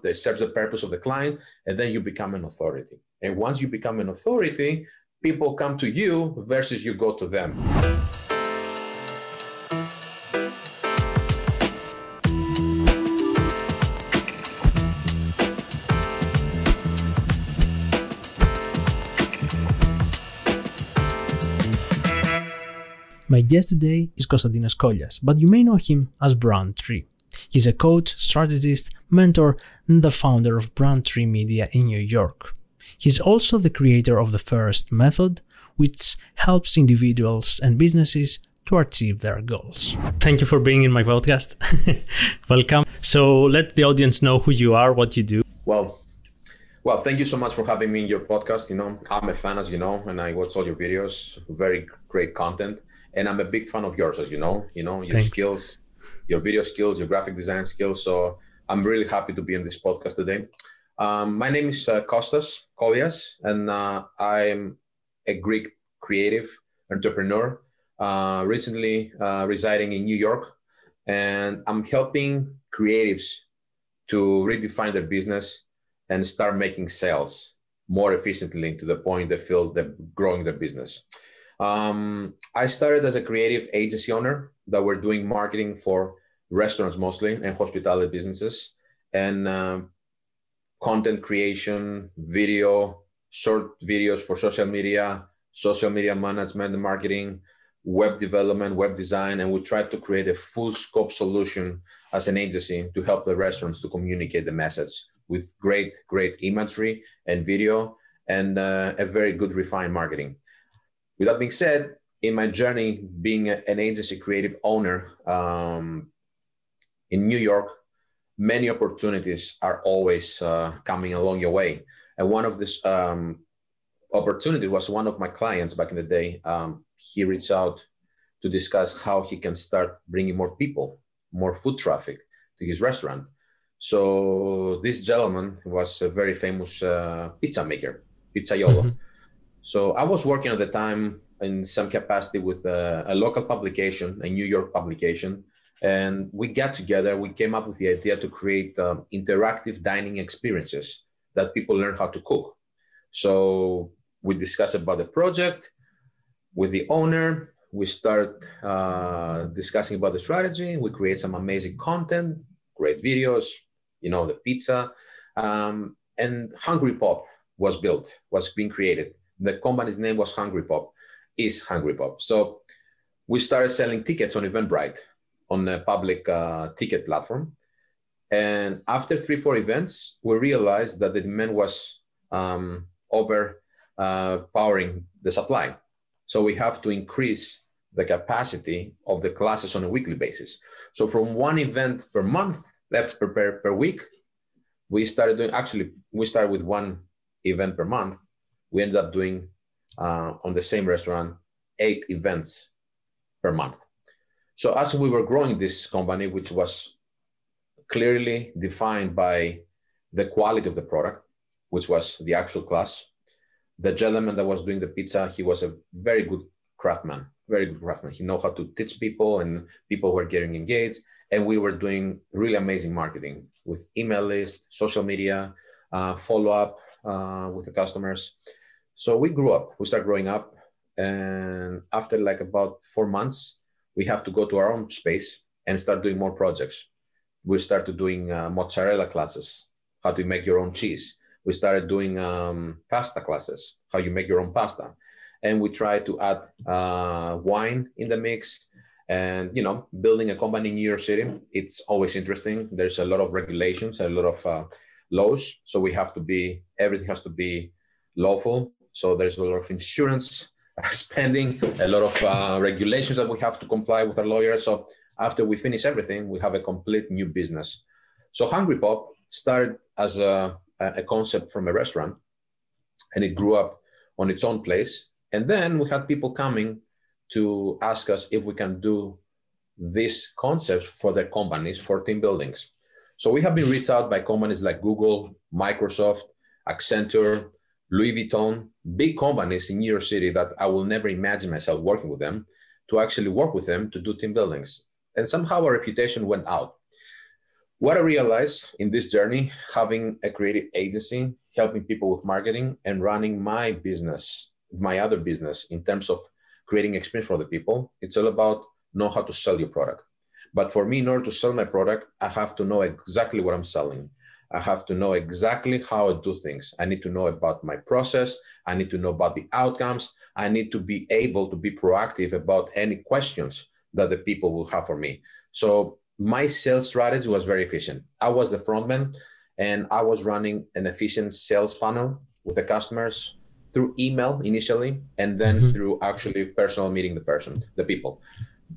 They serves the purpose of the client, and then you become an authority. And once you become an authority, people come to you versus you go to them. My guest today is Konstantinos Kollias, but you may know him as Brand Tree. He's a coach, strategist, mentor, and the founder of Brand Tree Media in New York. He's also the creator of the Forest Method, which helps individuals and businesses to achieve their goals. Thank you for being in my podcast. Welcome. So let the audience know who you are, what you do. Well, well, thank you so much for having me in your podcast. You know, I'm a fan, as you know, and I watch all your videos. Very great content and I'm a big fan of yours, as you know. You know your Thanks. skills, your video skills, your graphic design skills. So I'm really happy to be on this podcast today. Um, my name is uh, Kostas Kollias, and uh, I'm a Greek creative entrepreneur. Uh, recently uh, residing in New York, and I'm helping creatives to redefine their business and start making sales more efficiently to the point they feel they're growing their business. Um, I started as a creative agency owner that were doing marketing for restaurants mostly and hospitality businesses and uh, content creation, video, short videos for social media, social media management and marketing, web development, web design, and we tried to create a full scope solution as an agency to help the restaurants to communicate the message with great, great imagery and video and uh, a very good refined marketing. With that being said, in my journey being an agency creative owner um, in New York, many opportunities are always uh, coming along your way. And one of this um, opportunity was one of my clients back in the day. Um, he reached out to discuss how he can start bringing more people, more foot traffic to his restaurant. So this gentleman was a very famous uh, pizza maker, pizzaiolo. Mm-hmm. So I was working at the time in some capacity with a, a, local publication, a New York publication, and we got together. We came up with the idea to create um, interactive dining experiences that people learn how to cook. So we discussed about the project with the owner. We start uh, discussing about the strategy. We create some amazing content, great videos, you know, the pizza, um, and Hungry Pop was built, was being created the company's name was Hungry Pop, is Hungry Pop. So we started selling tickets on Eventbrite on a public uh, ticket platform. And after three, four events, we realized that the demand was um, over uh, the supply. So we have to increase the capacity of the classes on a weekly basis. So from one event per month left per, per, per week, we started doing, actually, we started with one event per month we ended up doing uh, on the same restaurant eight events per month. So as we were growing this company, which was clearly defined by the quality of the product, which was the actual class, the gentleman that was doing the pizza, he was a very good craftsman, very good craftsman. He know how to teach people, and people were getting engaged. And we were doing really amazing marketing with email list, social media, uh, follow up uh, with the customers. So we grew up, we start growing up. And after like about four months, we have to go to our own space and start doing more projects. We started doing uh, mozzarella classes, how to make your own cheese. We started doing um, pasta classes, how you make your own pasta. And we try to add uh, wine in the mix. And, you know, building a company in New York City, it's always interesting. There's a lot of regulations, a lot of uh, laws. So we have to be, everything has to be lawful so there's a lot of insurance spending, a lot of uh, regulations that we have to comply with our lawyers. So after we finish everything, we have a complete new business. So Hungry Pop started as a, a concept from a restaurant and it grew up on its own place. And then we had people coming to ask us if we can do this concept for their companies, for team buildings. So we have been reached out by companies like Google, Microsoft, Accenture, Louis Vuitton, big companies in New York City that I will never imagine myself working with them, to actually work with them to do team buildings. And somehow our reputation went out. what I realized in this journey, having a creative agency, helping people with marketing, and running my business, my other business, in terms of creating experience for the people, it's all about know how to sell your product. But for me, in order to sell my product, I have to know exactly what I'm selling. I have to know exactly how I do things. I need to know about my process. I need to know about the outcomes. I need to be able to be proactive about any questions that the people will have for me. So my sales strategy was very efficient. I was the frontman and I was running an efficient sales funnel with the customers through email initially and then mm-hmm. through actually personal meeting the person, the people.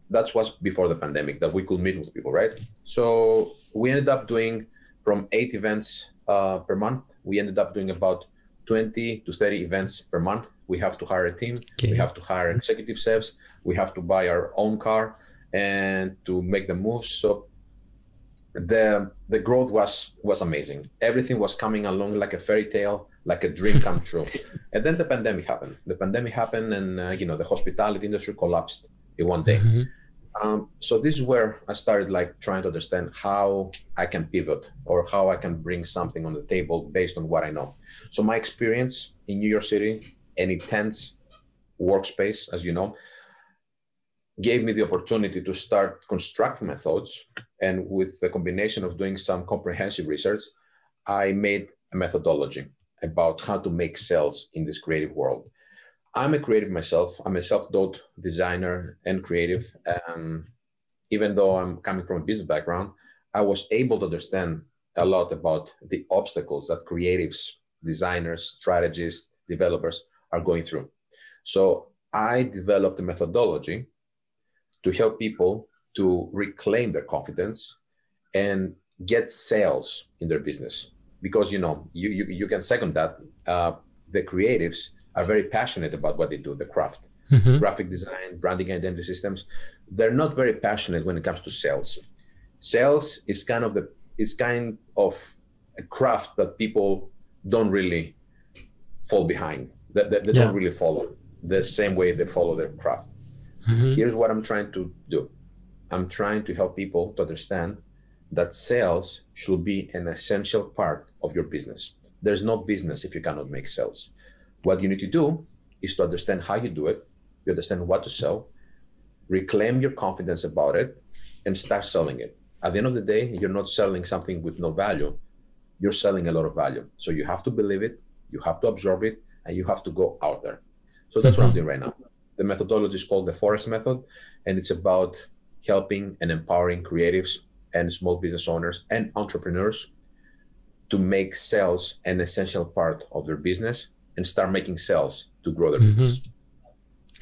That was before the pandemic that we could meet with people, right? So we ended up doing from eight events uh, per month, we ended up doing about 20 to 30 events per month. We have to hire a team, okay. we have to hire executive chefs, we have to buy our own car and to make the moves. So the the growth was was amazing. Everything was coming along like a fairy tale, like a dream come true. and then the pandemic happened. The pandemic happened, and uh, you know the hospitality industry collapsed in one day. Mm-hmm. Um, so this is where I started like trying to understand how I can pivot or how I can bring something on the table based on what I know. So my experience in New York City, an intense workspace, as you know, gave me the opportunity to start constructing my thoughts. And with the combination of doing some comprehensive research, I made a methodology about how to make sales in this creative world. I'm a creative myself. I'm a self-taught designer and creative. Um, even though I'm coming from a business background, I was able to understand a lot about the obstacles that creatives, designers, strategists, developers are going through. So I developed a methodology to help people to reclaim their confidence and get sales in their business. Because you know, you you, you can second that. Uh, the creatives are very passionate about what they do, the craft, mm-hmm. graphic design, branding identity systems. They're not very passionate when it comes to sales. Sales is kind of the it's kind of a craft that people don't really fall behind. That they, they, yeah. don't really follow the same way they follow their craft. Mm-hmm. Here's what I'm trying to do. I'm trying to help people to understand that sales should be an essential part of your business. There's no business if you cannot make sales. What you need to do is to understand how you do it, you understand what to sell, reclaim your confidence about it, and start selling it. At the end of the day, you're not selling something with no value, you're selling a lot of value. So you have to believe it, you have to absorb it, and you have to go out there. So that's mm-hmm. what I'm mm-hmm. doing right now. The methodology is called the Forest Method, and it's about helping and empowering creatives and small business owners and entrepreneurs to make sales an essential part of their business and start making sales to grow their mm-hmm. business.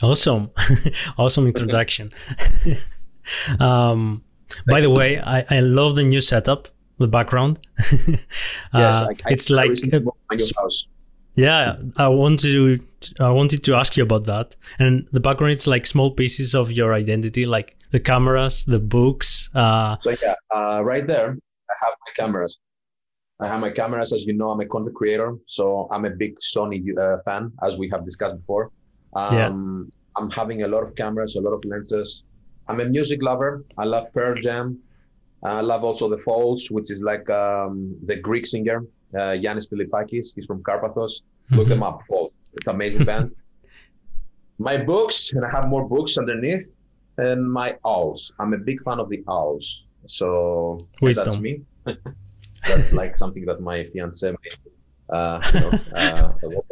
Awesome. awesome introduction. um, by the way, I, I love the new setup, the background. uh, yes, I, I, it's like yeah, I want to I wanted to ask you about that. And the background it's like small pieces of your identity, like the cameras, the books. Uh, yeah, uh, right there, I have my cameras. I have my cameras. As you know, I'm a content creator, so I'm a big Sony uh, fan, as we have discussed before. Um, yeah. I'm having a lot of cameras, a lot of lenses. I'm a music lover. I love Pearl Jam. I love also the Falls, which is like um, the Greek singer uh, Yanis. He's from Karpathos. Mm-hmm. Look them up. Falls. It's amazing band. my books, and I have more books underneath, and my owls. I'm a big fan of the owls. So that's me. that's like something that my fiance made. Uh, you know,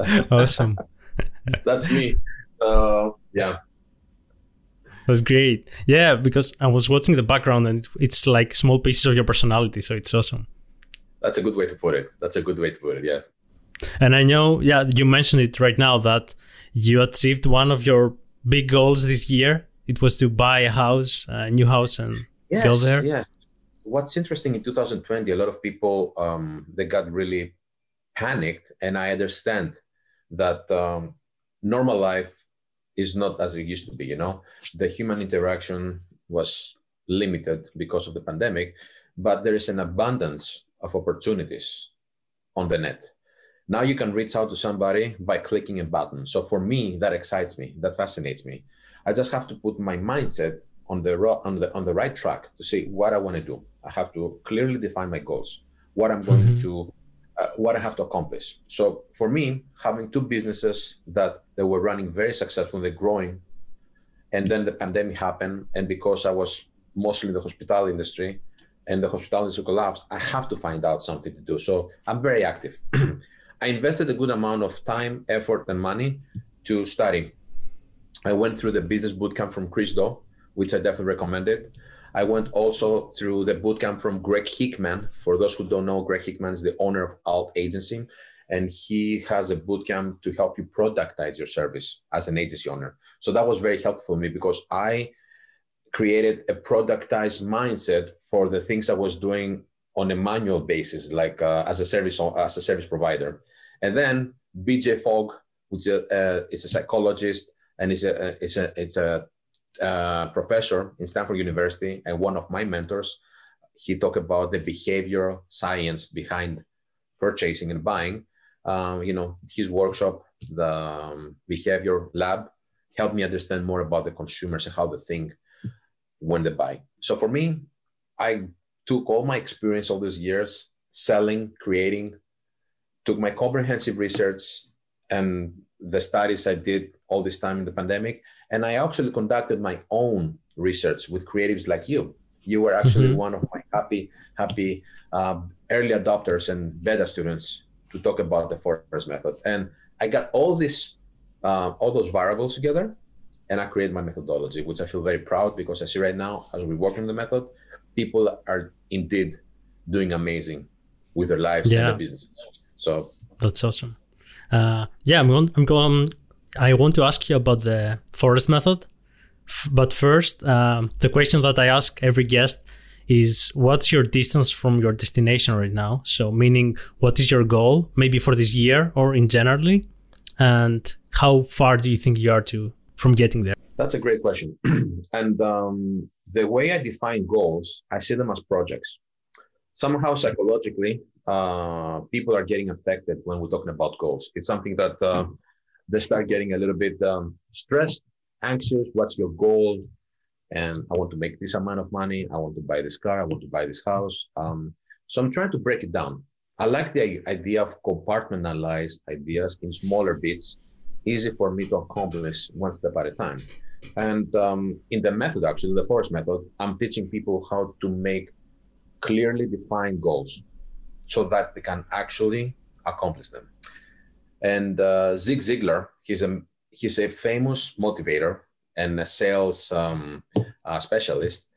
uh, awesome. that's me. Uh, yeah. That's great. Yeah, because I was watching the background and it's like small pieces of your personality, so it's awesome. That's a good way to put it. That's a good way to put it. Yes. And I know, yeah, you mentioned it right now that you achieved one of your big goals this year. It was to buy a house, a new house, and yes, go there. Yeah, what's interesting in 2020 a lot of people um, they got really panicked and i understand that um, normal life is not as it used to be you know? The human interaction was limited because of the pandemic but there is an abundance of opportunities on the net. Now you can reach out to somebody by clicking a button. So for me that excites me that fascinates me. I just have to put my mindset on the on the on the right track to see what i want to do I have to clearly define my goals, what I'm going mm-hmm. to, uh, what I have to accomplish. So for me, having two businesses that they were running very successfully, growing, and then the pandemic happened, and because I was mostly in the hospital industry, and the hospital industry collapsed, I have to find out something to do. So I'm very active. I invested a good amount of time, effort, and money to study. I went through the business bootcamp from Chris Do, which I definitely recommended. I went also through the bootcamp from Greg Hickman. For those who don't know, Greg Hickman is the owner of Alt Agency, and he has a bootcamp to help you productize your service as an agency owner. So that was very helpful for me because I created a productized mindset for the things I was doing on a manual basis, like uh, as a service as a service provider. And then BJ Fogg, which is a, uh, is a psychologist and is a is a it's a uh, professor in Stanford University and one of my mentors. He talked about the behavioral science behind purchasing and buying. Um, you know, his workshop, the um, behavior lab, helped me understand more about the consumers and how they think when they buy. So for me, I took all my experience all these years selling, creating, took my comprehensive research and the studies I did all this time in the pandemic, and I actually conducted my own research with creatives like you. You were actually mm-hmm. one of my happy, happy uh, early adopters and beta students to talk about the Forest method. And I got all this, uh, all those variables together, and I created my methodology, which I feel very proud because I see right now, as we work on the method, people are indeed doing amazing with their lives yeah. and their businesses. So that's awesome. Uh, yeah, I'm going. I'm going. I want to ask you about the forest method, but first, um, the question that I ask every guest is, "What's your distance from your destination right now?" So, meaning, what is your goal, maybe for this year or in generally, and how far do you think you are to from getting there? That's a great question, and um, the way I define goals, I see them as projects. Somehow, psychologically, uh, people are getting affected when we're talking about goals. It's something that uh, they start getting a little bit um, stressed, anxious. What's your goal? And I want to make this amount of money. I want to buy this car. I want to buy this house. Um, so I'm trying to break it down. I like the idea of compartmentalized ideas in smaller bits, easy for me to accomplish one step at a time. And um, in the method, actually, the forest method, I'm teaching people how to make clearly defined goals so that we can actually accomplish them. And uh, Zig Ziglar, he's a he's a famous motivator and a sales um, uh, specialist.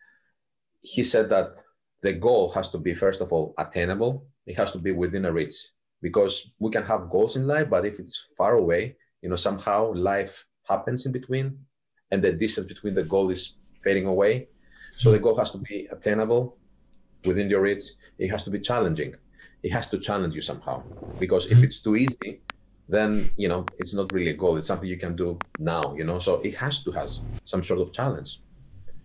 He said that the goal has to be first of all attainable. It has to be within a reach because we can have goals in life, but if it's far away, you know, somehow life happens in between, and the distance between the goal is fading away. So the goal has to be attainable within your reach. It has to be challenging it has to challenge you somehow. Because if mm-hmm. it's too easy then you know it's not really a goal. It's something you can do now you know? So it has to has some sort of challenge.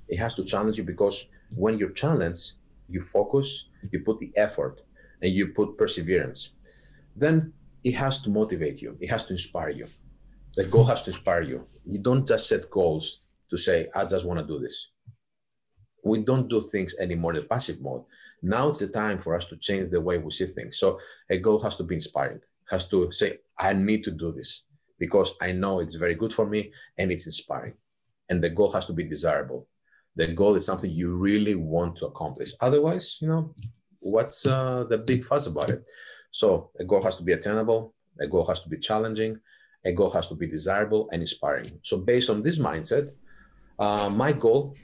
It has to challenge you because when you're challenged you focus you put the effort and you put perseverance. Then it has to motivate you. It has to inspire you. The goal has to inspire you. You don't just set goals to say i just want to do this. We don't do things anymore in the passive mode now it's the time for us to change the way we see things. So a goal has to be inspiring, has to say, I need to do this because I know it's very good for me and it's inspiring. And the goal has to be desirable. The goal is something you really want to accomplish. Otherwise, you know, what's uh, the big fuss about it? So a goal has to be attainable, a goal has to be challenging, a goal has to be desirable and inspiring. So based on this mindset, uh, my goal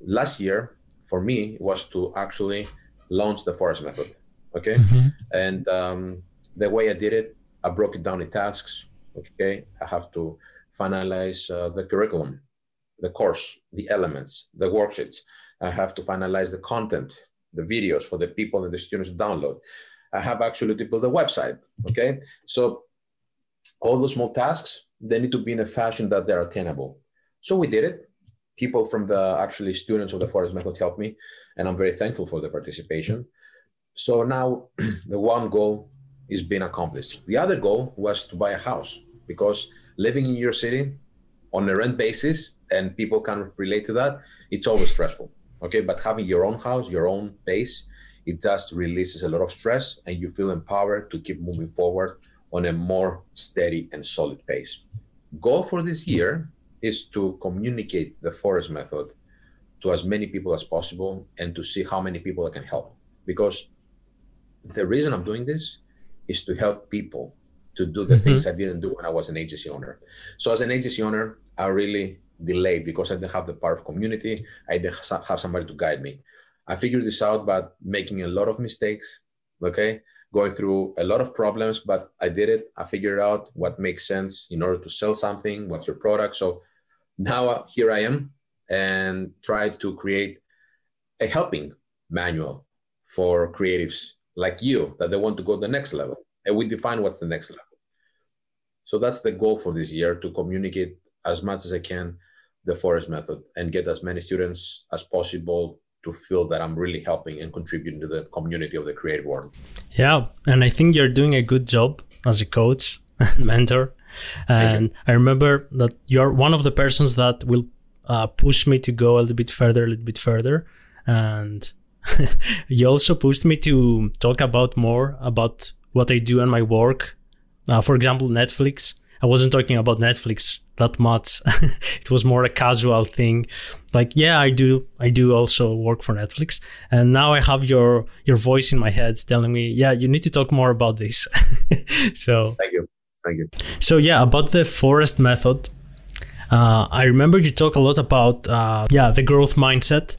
last year for me was to actually launch the forest method. Okay. Mm-hmm. And um, the way I did it, I broke it down in tasks. Okay. I have to finalize uh, the curriculum, the course, the elements, the worksheets. I have to finalize the content, the videos for the people and the students to download. I have actually to build a website. Okay. So all those small tasks, they need to be in a fashion that they're attainable. So we did it people from the actually students of the forest method helped me and i'm very thankful for the participation. So now the one goal is being accomplished. The other goal was to buy a house because living in your city on a rent basis and people can relate to that it's always stressful Okay, but having your own house, your own base it just releases a lot of stress and you feel empowered to keep moving forward on a more steady and solid pace. Goal for this year is to communicate the forest method to as many people as possible and to see how many people I can help. Because the reason I'm doing this is to help people to do the mm-hmm. things I didn't do when I was an agency owner. So as an agency owner, I really delayed because I didn't have the power of community. I didn't have somebody to guide me. I figured this out by making a lot of mistakes, okay, going through a lot of problems, but I did it. I figured out what makes sense in order to sell something, what's your product. So now uh, here I am and try to create a helping manual for creatives like you that they want to go to the next level. And we define what's the next level. So that's the goal for this year to communicate as much as I can the forest method and get as many students as possible to feel that I'm really helping and contributing to the community of the creative world. Yeah, and I think you're doing a good job as a coach and mentor. And I remember that you're one of the persons that will uh, push me to go a little bit further, a little bit further. And you also pushed me to talk about more about what I do and my work. Uh, for example, Netflix. I wasn't talking about Netflix that much. it was more a casual thing. Like, yeah, I do, I do also work for Netflix. And now I have your, your voice in my head telling me, yeah, you need to talk more about this. so thank you. Thank you. So yeah, about the forest method. Uh, I remember you talk a lot about, uh, yeah, the growth mindset.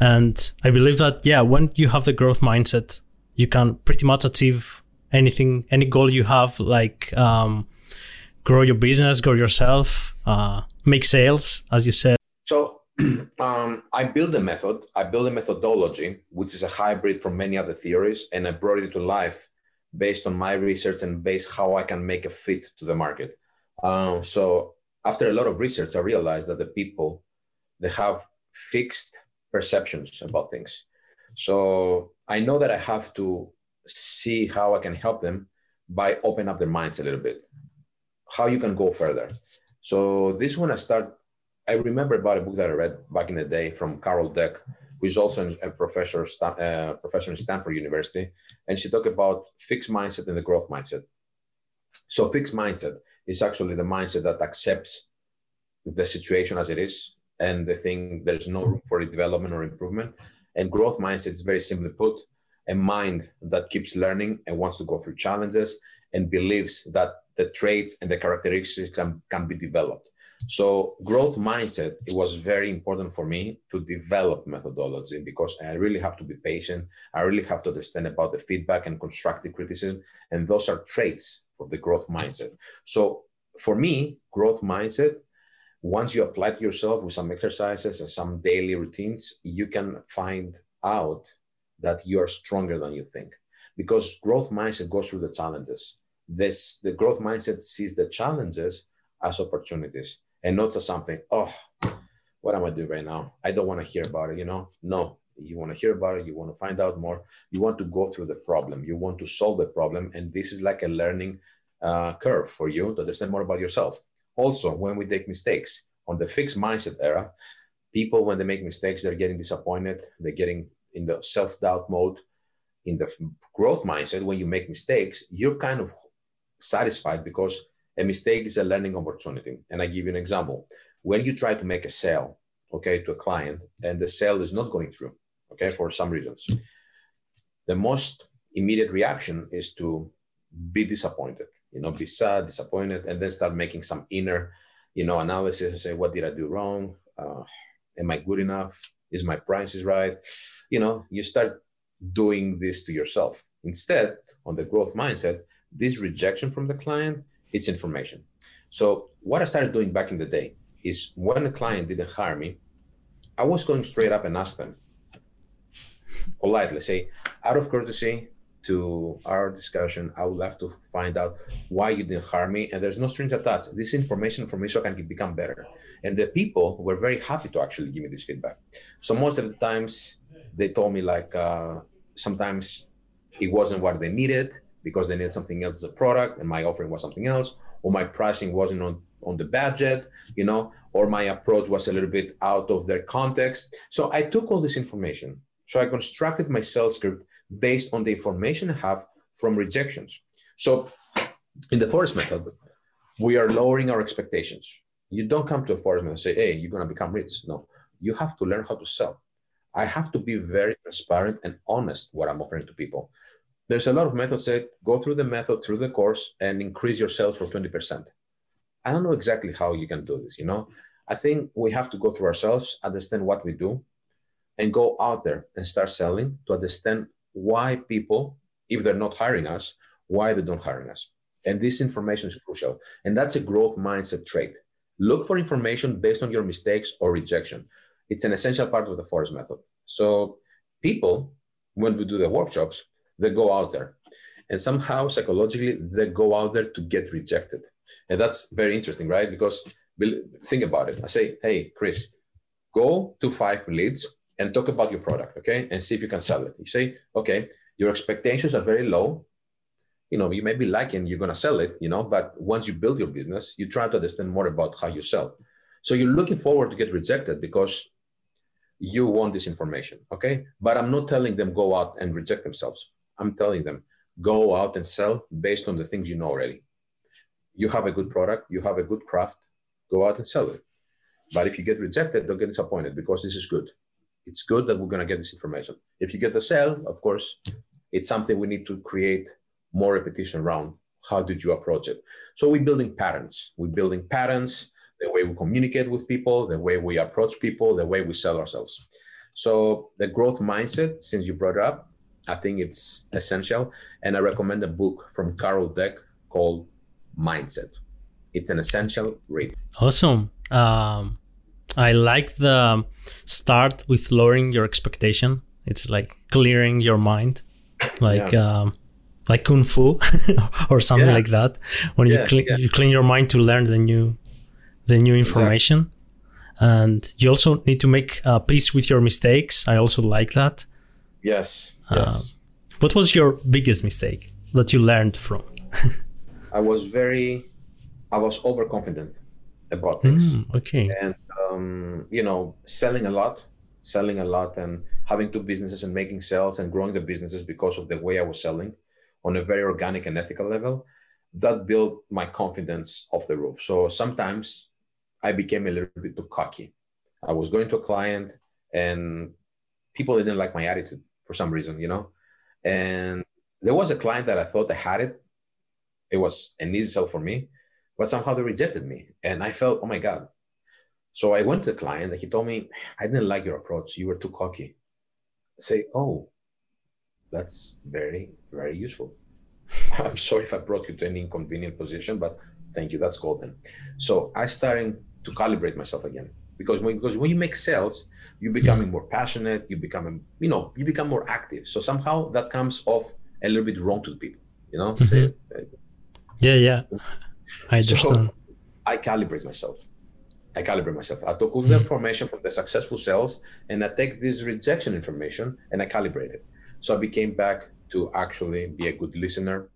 And I believe that, yeah, when you have the growth mindset, you can pretty much achieve anything, any goal you have, like, um, grow your business, grow yourself, uh, make sales, as you said? So um, I built a method. I built a methodology, which is a hybrid from many other theories, and I brought it to life based on my research and based how I can make a fit to the market. Um, so after a lot of research, I realized that the people they have fixed perceptions about things. So I know that I have to see how I can help them by open up their minds a little bit how you can go further. So this one I start. I remember about a book that I read back in the day from Carol Dweck, who is also a professor, uh, professor in Stanford University, and she talked about fixed mindset and the growth mindset. So fixed mindset is actually the mindset that accepts the situation as it is, and the thing there's no room for development or improvement. And growth mindset is very simply put, a mind that keeps learning and wants to go through challenges and believes that the traits and the characteristics can, can be developed. So growth mindset, it was very important for me to develop methodology because I really have to be patient. I really have to understand about the feedback and constructive criticism. And those are traits of the growth mindset. So for me, growth mindset, once you apply to yourself with some exercises and some daily routines, you can find out that you are stronger than you think. Because growth mindset goes through the challenges. This the growth mindset sees the challenges as opportunities and not as something oh what am i doing right now? I don't want to hear about it you know? No. You want to hear about it you want to find out more. You want to go through the problem. You want to solve the problem and this is like a learning uh, curve for you to understand more about yourself. Also when we take mistakes on the fixed mindset era people when they make mistakes they're getting disappointed they're getting in the self-doubt mode in the growth mindset when you make mistakes you're kind of satisfied because a mistake is a learning opportunity. And I give you an example. When you try to make a sale, okay, to a client and the sale is not going through, okay, for some reasons, the most immediate reaction is to be disappointed, you know, be sad, disappointed, and then start making some inner, you know, analysis and say, what did I do wrong? Uh, am I good enough? Is my prices right? You know, you start doing this to yourself. Instead, on the growth mindset, this rejection from the client it's information. So what i started doing back in the day is when a client didn't hire me i was going straight up and ask them politely say out of courtesy to our discussion i would love to find out why you didn't hire me and there's no strings attached. This information for me so i can become better. And the people were very happy to actually give me this feedback. So most of the times they told me like uh, sometimes it wasn't what they needed because they needed something else as a product and my offering was something else, or my pricing wasn't on, on the budget, you know, or my approach was a little bit out of their context. So I took all this information. So I constructed my sales script based on the information I have from rejections. So in the forest method, we are lowering our expectations. You don't come to a forest and say, hey, you're going to become rich. No, you have to learn how to sell. I have to be very transparent and honest what I'm offering to people. There's a lot of methods that go through the method, through the course, and increase your sales for 20%. I don't know exactly how you can do this, you know? I think we have to go through ourselves, understand what we do, and go out there and start selling to understand why people, if they're not hiring us, why they don't hiring us. And this information is crucial. And that's a growth mindset trait. Look for information based on your mistakes or rejection. It's an essential part of the forest method. So people, when we do the workshops, they go out there. And somehow psychologically, they go out there to get rejected. And that's very interesting, right? Because think about it. I say, hey, Chris, go to five leads and talk about your product, okay? And see if you can sell it. You say, okay, your expectations are very low. You know, you may be liking you're gonna sell it, you know, but once you build your business, you try to understand more about how you sell. So you're looking forward to get rejected because you want this information, okay? But I'm not telling them go out and reject themselves. I'm telling them go out and sell based on the things you know already. You have a good product, you have a good craft, go out and sell it. But if you get rejected, don't get disappointed because this is good. It's good that we're going to get this information. If you get the sale, of course, it's something we need to create more repetition around. How did you approach it? So we're building patterns. We're building patterns the way we communicate with people, the way we approach people, the way we sell ourselves. So the growth mindset, since you brought it up, I think it's essential. And I recommend a book from Carol Dweck called Mindset. It's an essential read. Awesome. Um, I like the start with lowering your expectation. It's like clearing your mind, like yeah. um, like kung fu or something yeah. like that. When yeah, you clean you clean your mind to learn the new the new information. Exactly. And you also need to make uh, peace with your mistakes. I also like that. Yes. Uh, yes. What was your biggest mistake that you learned from? I was very, I was overconfident about things. Mm, okay. And, um, you know, selling a lot, selling a lot and having two businesses and making sales and growing the businesses because of the way I was selling on a very organic and ethical level, that built my confidence off the roof. So sometimes I became a little bit too cocky. I was going to a client and people didn't like my attitude for some reason, you know? And there was a client that I thought I had it. It was an easy sell for me, but somehow they rejected me. And I felt, oh my God. So I went to the client and he told me, I didn't like your approach. You were too cocky. I say, oh, that's very, very useful. I'm sorry if I brought you to any inconvenient position, but thank you. That's golden. So I started to calibrate myself again. Because when, because when you make sales you're becoming more passionate you become you know you become more active. So somehow that comes off a little bit wrong to the people you know? Mm-hmm. yeah yeah. i understand. So i calibrate myself. I calibrate myself. I took all the mm-hmm. information from the successful sales and i take this rejection information and i calibrate it. So i became back to actually be a good listener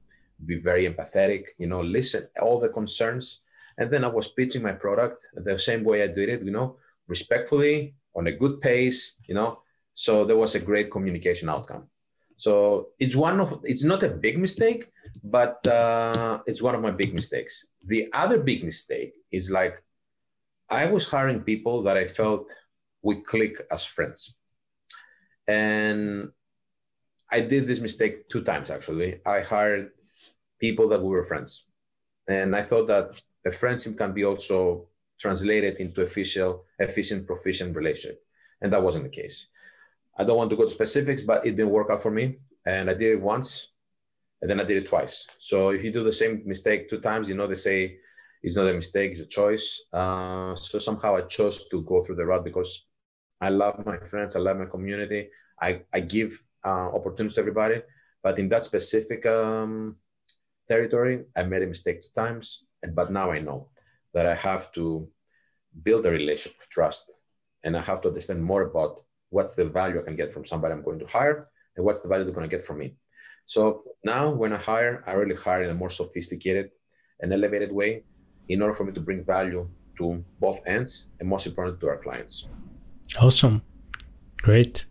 be very empathetic you know listen all the concerns and then I was pitching my product the same way I did it, you know, respectfully, on a good pace, you know. So there was a great communication outcome. So it's one of it's not a big mistake, but uh, it's one of my big mistakes. The other big mistake is like I was hiring people that I felt we click as friends, and I did this mistake two times actually. I hired people that we were friends, and I thought that a friendship can be also translated into official, efficient, proficient relationship. And that wasn't the case. I don't want to go to specifics, but it didn't work out for me. And I did it once, and then I did it twice. So if you do the same mistake two times, you know, they say it's not a mistake, it's a choice. Uh, so somehow I chose to go through the route because I love my friends, I love my community. I, I give uh, opportunities to everybody. But in that specific um, territory, I made a mistake two times but now I know that I have to build a relationship of trust and I have to understand more about what's the value I can get from somebody I'm going to hire and what's the value they're going to get from me. So now when I hire, I really hire in a more sophisticated and elevated way in order for me to bring value to both ends and most important to our clients. Awesome. Great.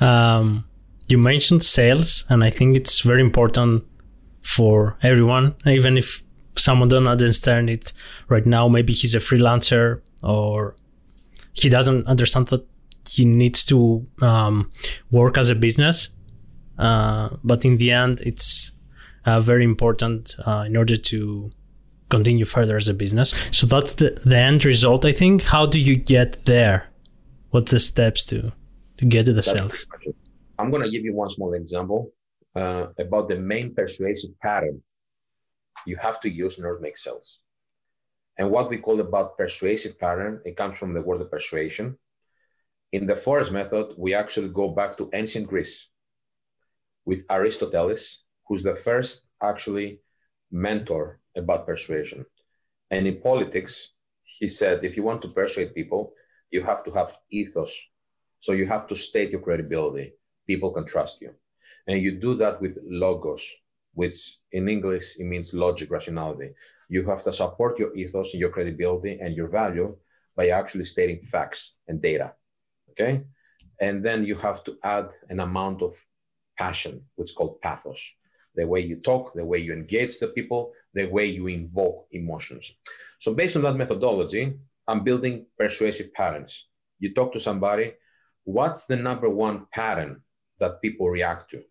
Um, you mentioned sales, and I think it's very important for everyone, even if someone don't understand it right now. Maybe he's a freelancer or he doesn't understand that he needs to um, work as a business. Uh, but in the end, it's uh, very important uh, in order to continue further as a business. So that's the, the end result, I think. How do you get there? What's the steps to, to get to the that's sales? I'm going to give you one small example uh, about the main persuasive pattern you have to use make sales. And what we call about persuasive pattern, it comes from the word of persuasion. In the forest method, we actually go back to ancient Greece with Aristoteles, who's the first actually mentor about persuasion. And in politics, he said, if you want to persuade people, you have to have ethos. So you have to state your credibility. People can trust you. And you do that with logos, which in English, it means logic, rationality. You have to support your ethos and your credibility and your value by actually stating facts and data. Okay. And then you have to add an amount of passion, which is called pathos. The way you talk, the way you engage the people, the way you invoke emotions. So, based on that methodology, I'm building persuasive patterns. You talk to somebody, what's the number one pattern that people react to?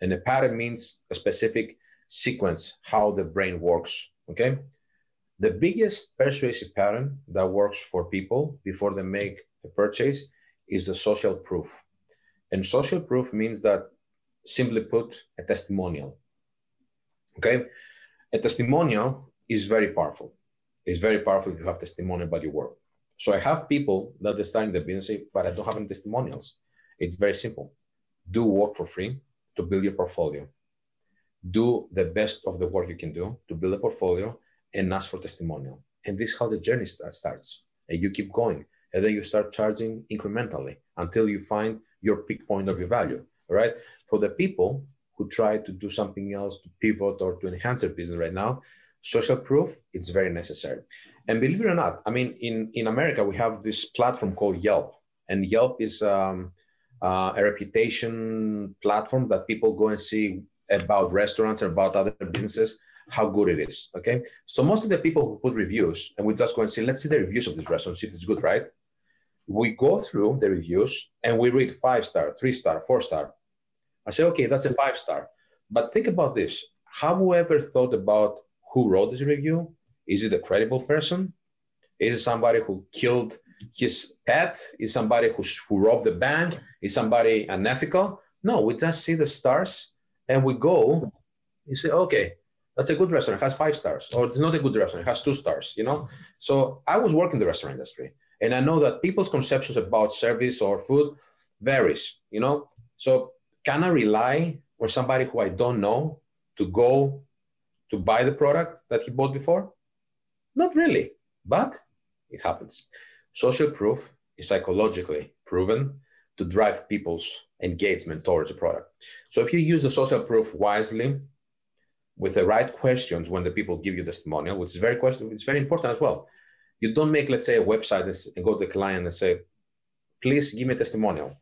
And a pattern means a specific sequence, how the brain works. Okay. The biggest persuasive pattern that works for people before they make a purchase is the social proof. And social proof means that, simply put, a testimonial. Okay. A testimonial is very powerful. It's very powerful if you have testimonial about your work. So I have people that are starting the business, but I don't have any testimonials. It's very simple. Do work for free to build your portfolio. Do the best of the work you can do to build a portfolio and ask for testimonial. And this is how the journey start, starts. And you keep going. And then you start charging incrementally until you find your peak point of your value. Right. For the people who try to do something else to pivot or to enhance their business right now, social proof, it's very necessary. And believe it or not, I mean, in, in America, we have this platform called Yelp. And Yelp is um, uh, a reputation platform that people go and see about restaurants or about other businesses how good it is. Okay. So most of the people who put reviews, and we just go and say, let's see the reviews of this restaurant, see if it's good, right? We go through the reviews and we read five star, three star, four star. I say, okay, that's a five star. But think about this. Have you ever thought about who wrote this review? Is it a credible person? Is it somebody who killed his pet? Is somebody who, who robbed the bank? Is somebody unethical? No, we just see the stars and we go. You say, okay, that's a good restaurant. It has five stars, or it's not a good restaurant. It has two stars. You know. So I was working the restaurant industry, and I know that people's conceptions about service or food varies. You know. So can I rely on somebody who I don't know to go to buy the product that he bought before? Not really, but it happens. Social proof is psychologically proven to drive people's engagement towards a product. So if you use the social proof wisely, with the right questions when the people give you testimonial, which is very question, it's very important as well. You don't make, let's say, a website and go to the client and say, please give me a testimonial.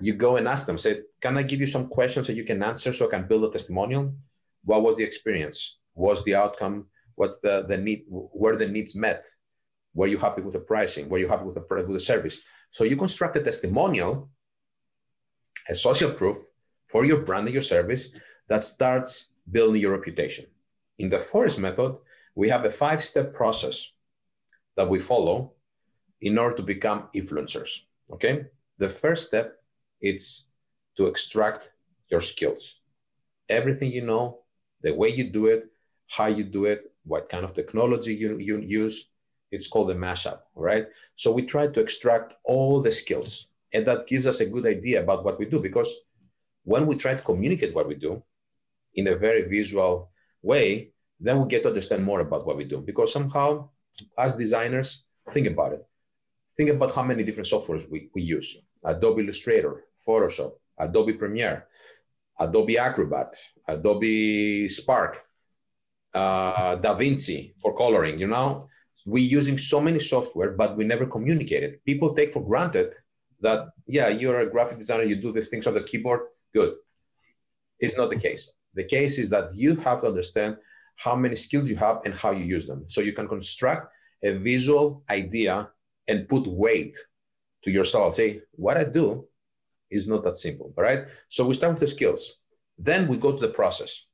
You go and ask them, say, can I give you some questions that you can answer so I can build a testimonial? What was the experience? What's the outcome? What's the, the need, where the needs met? Were you happy with the pricing? Were you happy with the product, with the service? So you construct a testimonial, a social proof for your brand and your service that starts building your reputation. In the Forest method, we have a five step process that we follow in order to become influencers. Okay. The first step is to extract your skills. Everything you know, the way you do it, how you do it, what kind of technology you, you use, it's called a mashup, right? So we try to extract all the skills, and that gives us a good idea about what we do because when we try to communicate what we do, in a very visual way, then we get to understand more about what we do. Because somehow, as designers, think about it. Think about how many different softwares we, we use Adobe Illustrator, Photoshop, Adobe Premiere, Adobe Acrobat, Adobe Spark, uh, DaVinci for coloring, you know? We're using so many software, but we never communicate it. People take for granted that, yeah, you're a graphic designer, you do these things on the keyboard, good. It's not the case. The case is that you have to understand how many skills you have and how you use them. So you can construct a visual idea and put weight to yourself. Say, what I do is not that simple, all right? So we start with the skills. Then we go to the process.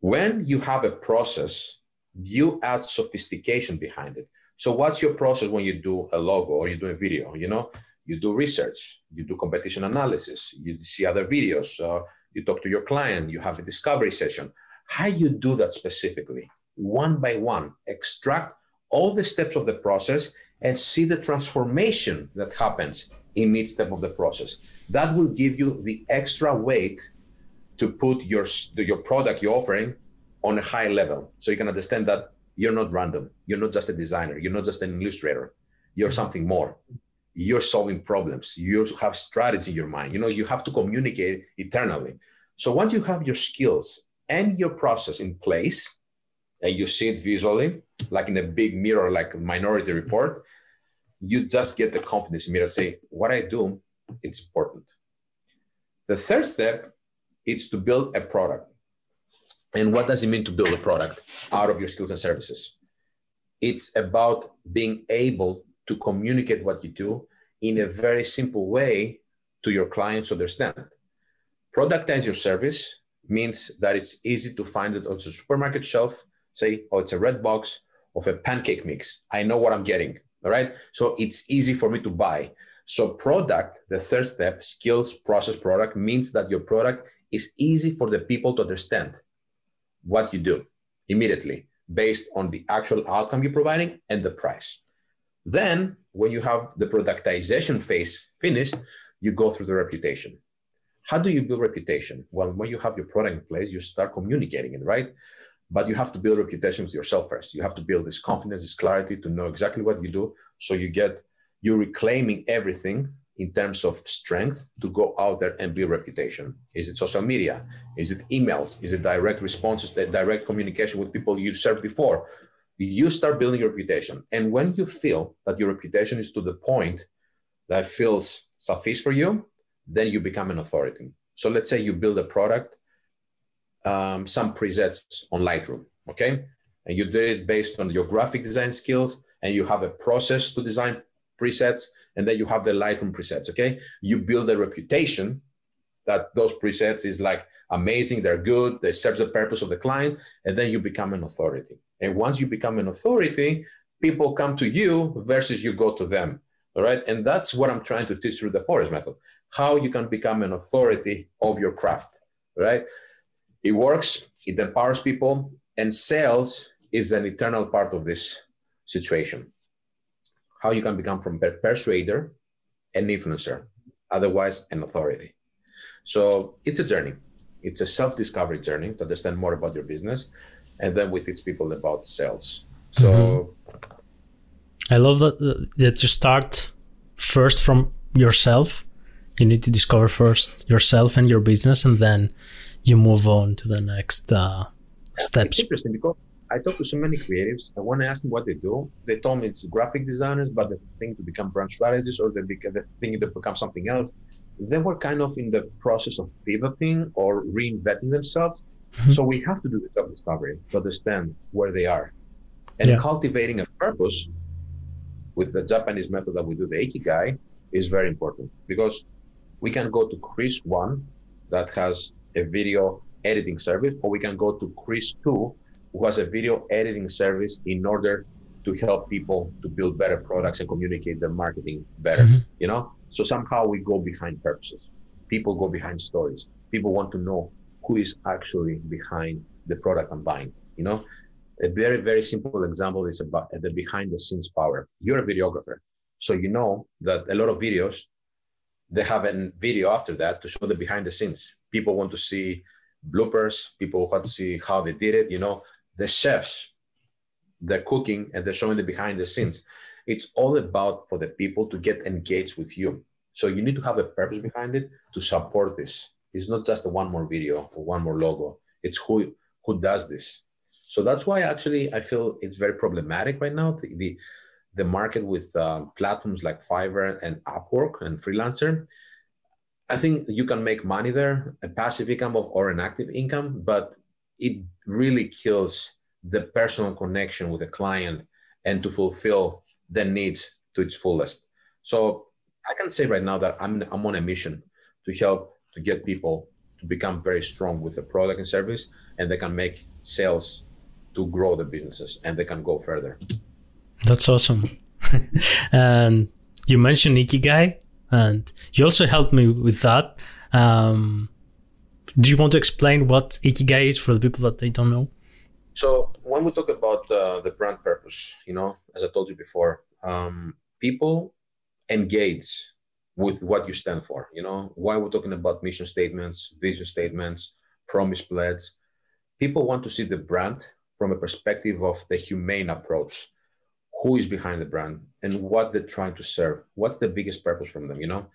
When you have a process, you add sophistication behind it. So what's your process when you do a logo or you do a video? You know, you do research, you do competition analysis, you see other videos, uh, you talk to your client, you have a discovery session. How you do that specifically, one by one, extract all the steps of the process and see the transformation that happens in each step of the process. That will give you the extra weight to put your, your product you're offering on a high level. So you can understand that you're not random. You're not just a designer. You're not just an illustrator. You're something more. You're solving problems. You have strategy in your mind. You know, you have to communicate eternally. So once you have your skills and your process in place, and you see it visually, like in a big mirror, like a minority report, you just get the confidence to say, what I do, it's important. The third step is to build a product. And what does it mean to build a product out of your skills and services? It's about being able to communicate what you do in a very simple way to your clients to understand. Productize your service means that it's easy to find it on the supermarket shelf. Say, oh, it's a red box of a pancake mix. I know what I'm getting. All right. So it's easy for me to buy. So, product, the third step, skills, process, product, means that your product is easy for the people to understand what you do immediately based on the actual outcome you're providing and the price. Then, when you have the productization phase finished, you go through the reputation. How do you build reputation? Well, when you have your product in place, you start communicating it, right? But you have to build reputation with yourself first. You have to build this confidence, this clarity to know exactly what you do. So you get, you're reclaiming everything in terms of strength to go out there and build reputation? Is it social media? Is it emails? Is it direct responses, direct communication with people you served before? You start building your reputation. And when you feel that your reputation is to the point that feels sufficient for you, then you become an authority. So let's say you build a product, um, some presets on Lightroom, okay? And you did it based on your graphic design skills, and you have a process to design presets, and then you have the Lightroom presets. Okay, you build a reputation that those presets is like amazing, they're good, they serve the purpose of the client, and then you become an authority. And once you become an authority, people come to you versus you go to them. All right, and that's what I'm trying to teach through the forest method: how you can become an authority of your craft. Right? It works. It empowers people, and sales is an eternal part of this situation how you can become from persuader an influencer, otherwise an authority. So it's a journey. It's a self-discovery journey to understand more about your business, and then we teach people about sales. So mm-hmm. I love that that you start first from yourself. You need to discover first yourself and your business, and then you move on to the next uh, steps. It's interesting because I talked to so many creatives, and when I asked them what they do, they told me it's graphic designers, but they think to become brand strategists or they, beca- they think to become something else. They were kind of in the process of pivoting or reinventing themselves. Mm-hmm. So we have to do the self discovery to understand where they are. And yeah. cultivating a purpose with the Japanese method that we do, the Ikigai, is very important because we can go to Chris one that has a video editing service, or we can go to Chris two who has a video editing service in order to help people to build better products and communicate their marketing better mm-hmm. you know? So somehow we go behind purposes. People go behind stories. People want to know who is actually behind the product i'm buying you know? A very very simple example is about the behind the scenes power. You're a videographer so you know that a lot of videos they have a video after that to show the behind the scenes. People want to see bloopers. People want to see how they did it you know the chefs, they're cooking and they're showing the behind the scenes. It's all about for the people to get engaged with you. So you need to have a purpose behind it to support this. It's not just one more video or one more logo. It's who who does this. So that's why actually I feel it's very problematic right now. The the, the market with uh, platforms like Fiverr and Upwork and freelancer. I think you can make money there, a passive income or an active income, but it really kills the personal connection with the client and to fulfill the needs to its fullest. So I can say right now that I'm, I'm on a mission to help to get people to become very strong with the product and service, and they can make sales to grow the businesses and they can go further. That's awesome. and you mentioned Ikigai, and you also helped me with that. Um, do you want to explain what Ikigai is for the people that they don't know? So when we talk about uh, the brand purpose, you know, as I told you before, um, people engage with what you stand for. You know, why we're talking about mission statements, vision statements, promise pledge. People want to see the brand from a perspective of the humane approach. Who is behind the brand and what they're trying to serve? What's the biggest purpose from them? You know,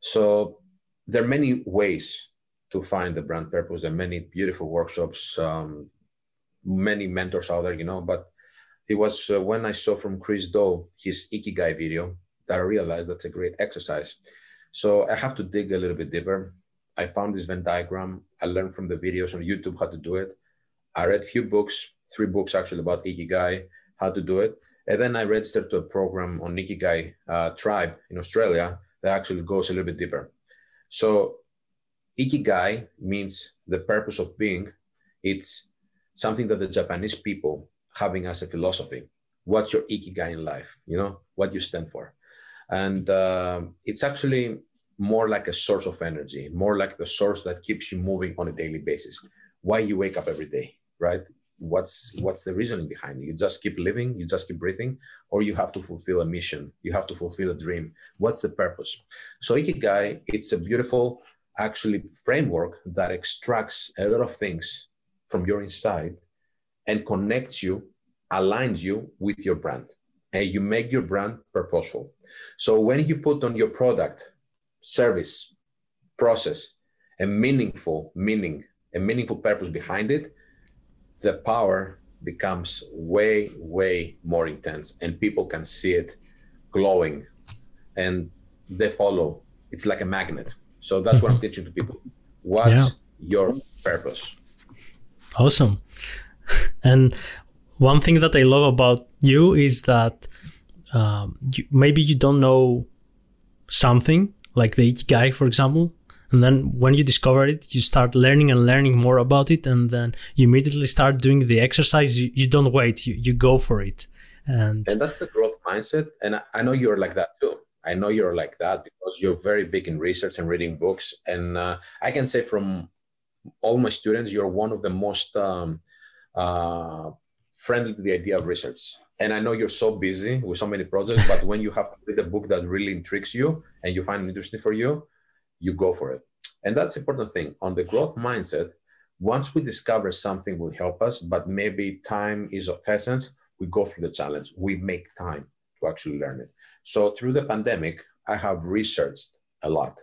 so there are many ways to find the brand purpose. There are many beautiful workshops, um, many mentors out there, you know. But it was uh, when I saw from Chris Do his Ikigai video that I realized that's a great exercise. So I have to dig a little bit deeper. I found this Venn diagram. I learned from the videos on YouTube how to do it. I read a few books, three books actually about Ikigai, how to do it. And then I registered to a program on Ikigai uh, Tribe in Australia that actually goes a little bit deeper. So Ikigai means the purpose of being. It's something that the Japanese people having as a philosophy. What's your ikigai in life? You know what you stand for, and uh, it's actually more like a source of energy, more like the source that keeps you moving on a daily basis. Why you wake up every day, right? What's what's the reasoning behind it? You just keep living, you just keep breathing, or you have to fulfill a mission, you have to fulfill a dream. What's the purpose? So ikigai, it's a beautiful actually framework that extracts a lot of things from your inside and connects you, aligns you with your brand. And you make your brand purposeful. So when you put on your product, service, process, a meaningful meaning, a meaningful purpose behind it, the power becomes way, way more intense and people can see it glowing and they follow. It's like a magnet. So that's mm-hmm. what I'm mm-hmm. teaching to people. What's yeah. your purpose? Awesome. And one thing that I love about you is that um, you, maybe you don't know something like the Ikigai, for example, and then when you discover it, you start learning and learning more about it, and then you immediately start doing the exercise. You, you don't wait; you, you go for it. And and that's the growth mindset. And I, I know you're like that too. I know you're like that because you're very big in research and reading books. And uh, I can say from all my students, you're one of the most um, uh, friendly to the idea of research. And I know you're so busy with so many projects, but when you have to read a book that really intrigues you and you find it interesting for you, you go for it. And that's important thing on the growth mindset. Once we discover something will help us, but maybe time is of essence, we go through the challenge. We make time to actually learn it. So through the pandemic, I have researched a lot.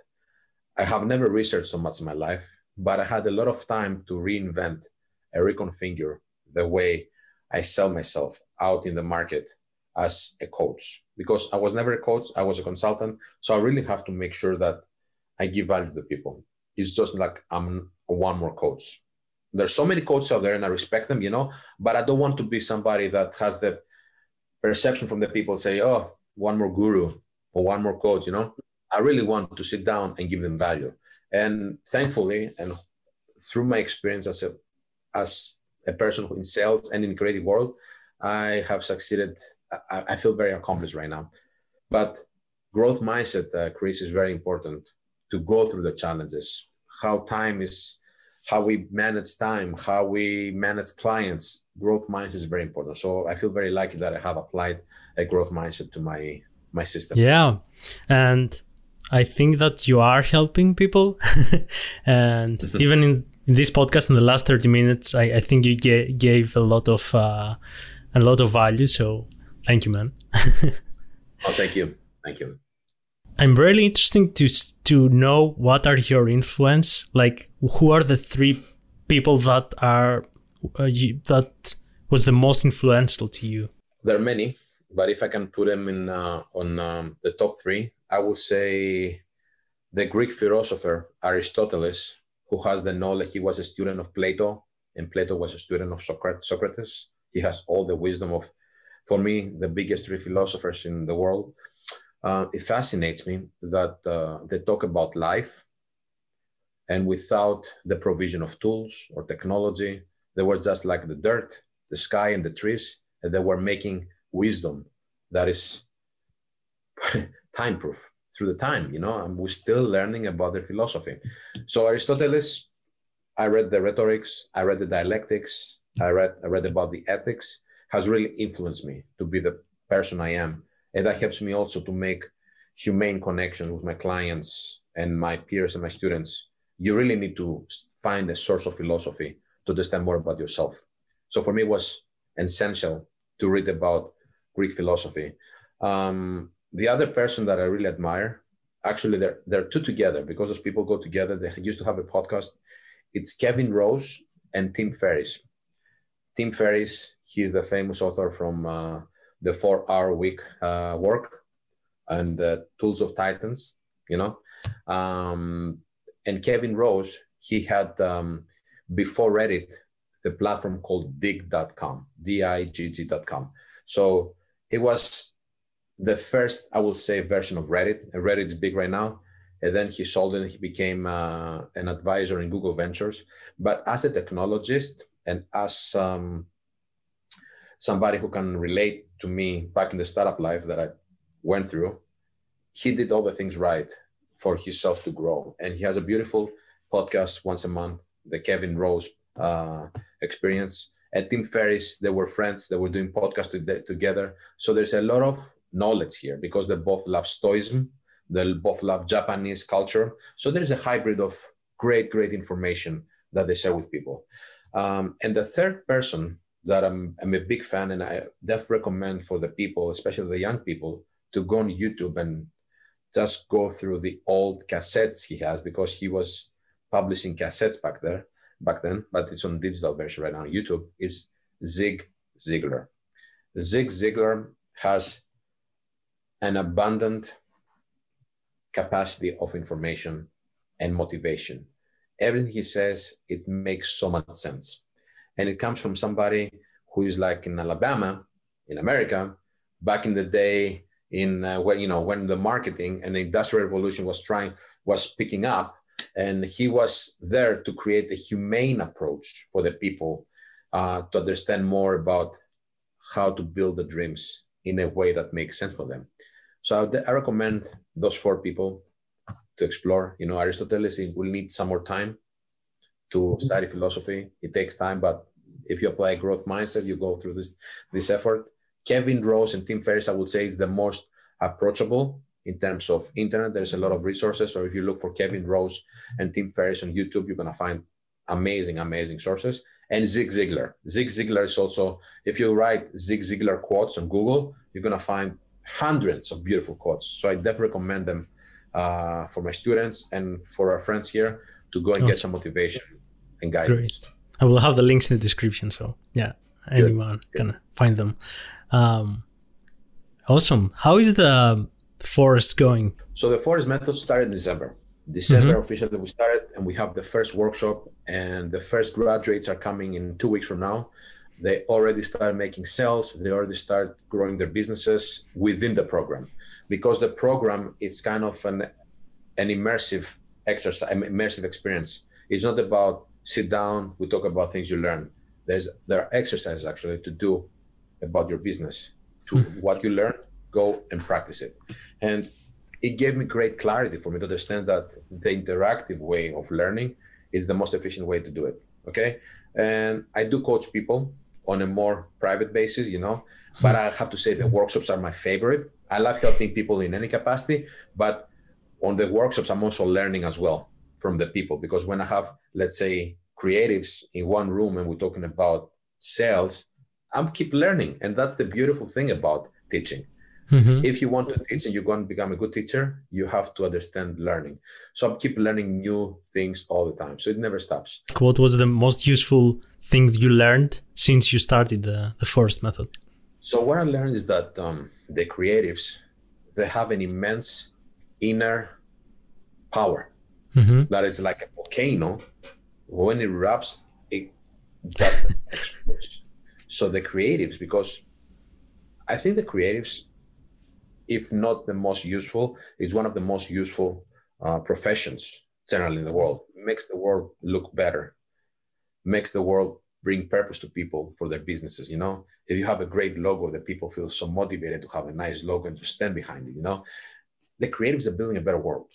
I have never researched so much in my life, but I had a lot of time to reinvent and reconfigure the way I sell myself out in the market as a coach. Because I was never a coach, I was a consultant. So I really have to make sure that I give value to people. It's just like I'm one more coach. There's so many coaches out there and I respect them, you know, but I don't want to be somebody that has the perception from the people say, oh, one more guru or one more coach, you know. I really want to sit down and give them value. And thankfully, and through my experience as a as a person who in sales and in creative world, I have succeeded. I, I feel very accomplished right now. But growth mindset, uh, Chris, is very important to go through the challenges. How time is, how we manage time, how we manage clients. Growth mindset is very important. So I feel very lucky that I have applied a growth mindset to my my system. Yeah, and I think that you are helping people, and mm-hmm. even in in this podcast in the last 30 minutes i, I think you ga- gave a lot of uh, a lot of value so thank you man oh thank you thank you I'm really interested to to know what are your influence. Like, who are the three people that are uh, you, that was the most influential to you? There are many, but if I can put them in uh, on um, the top three, I would say the Greek philosopher Aristoteles, who has the knowledge. He was a student of Plato, and Plato was a student of Socrates. He has all the wisdom of, for me, the biggest three philosophers in the world. Uh, it fascinates me that uh, they talk about life, and without the provision of tools or technology, they were just like the dirt, the sky, and the trees, and they were making wisdom that is time proof through the time, you know, and we're still learning about their philosophy. So Aristoteles, I read the rhetorics, I read the dialectics, I read I read about the ethics, has really influenced me to be the person I am. And that helps me also to make humane connections with my clients and my peers and my students. You really need to find a source of philosophy to understand more about yourself. So for me, it was essential to read about Greek philosophy. Um, the other person that I really admire, actually, they're, they're two together because those people go together. They used to have a podcast. It's Kevin Rose and Tim Ferriss. Tim Ferriss, he's the famous author from uh, the Four Hour Week uh, Work and the Tools of Titans, you know. Um, and Kevin Rose, he had um, before Reddit the platform called dig.com, Digg.com. So it was the first, I will say, version of Reddit. Reddit is big right now. And then he sold it and he became uh, an advisor in Google Ventures. But as a technologist and as um, somebody who can relate to me back in the startup life that I went through, he did all the things right for himself to grow. And he has a beautiful podcast once a month, the Kevin Rose uh, experience. And Tim Ferriss, they were friends, they were doing podcasts together. So there's a lot of knowledge here because they both love Stoicism, they both love Japanese culture. So there's a hybrid of great, great information that they share with people. Um, and the third person that I'm, I'm a big fan and I definitely recommend for the people, especially the young people, to go on YouTube and just go through the old cassettes he has because he was publishing cassettes back there back then, but it's on digital version right now on YouTube, is Zig Ziglar. Zig Ziglar has an abundant capacity of information and motivation. Everything he says, it makes so much sense. And it comes from somebody who is like in Alabama, in America, back in the day, in uh, when you know when the marketing and the industrial revolution was trying was picking up, and he was there to create a humane approach for the people uh, to understand more about how to build the dreams in a way that makes sense for them. So I, I recommend those four people to explore. You know, Aristotle will need some more time to mm-hmm. study philosophy. It takes time, but if you apply a growth mindset, you go through this this effort. Kevin Rose and Tim Ferriss, I would say, is the most approachable in terms of internet. There's a lot of resources. So if you look for Kevin Rose and Tim Ferriss on YouTube, you're gonna find amazing, amazing sources. And Zig Ziglar. Zig Ziglar is also, if you write Zig Ziglar quotes on Google, you're gonna find hundreds of beautiful quotes. So I definitely recommend them uh, for my students and for our friends here to go and awesome. get some motivation and guidance. Great. I will have the links in the description. So yeah, anyone Good. can find them. Um, awesome. How is the forest going? So the forest method started in December. December mm-hmm. officially we started, and we have the first workshop, and the first graduates are coming in two weeks from now they already start making sales they already start growing their businesses within the program because the program is kind of an an immersive exercise immersive experience it's not about sit down we talk about things you learn there's there are exercises actually to do about your business to mm-hmm. what you learn go and practice it and it gave me great clarity for me to understand that the interactive way of learning is the most efficient way to do it okay and i do coach people on a more private basis, you know. But I have to say the workshops are my favorite. I love helping people in any capacity, but on the workshops, I'm also learning as well from the people because when I have, let's say, creatives in one room and we're talking about sales, I'm keep learning, and that's the beautiful thing about teaching. Mm-hmm. If you want to teach and you're going to become a good teacher, you have to understand learning. So I keep learning new things all the time. So it never stops. What was the most useful thing you learned since you started the, the forest method? So what I learned is that um, the creatives, they have an immense inner power mm-hmm. that is like a volcano. When it erupts, it just explodes. So the creatives, because I think the creatives if not the most useful, is one of the most useful uh, professions generally in the world. Makes the world look better, makes the world bring purpose to people for their businesses. You know, if you have a great logo, that people feel so motivated to have a nice logo and to stand behind it. You know, the creatives are building a better world.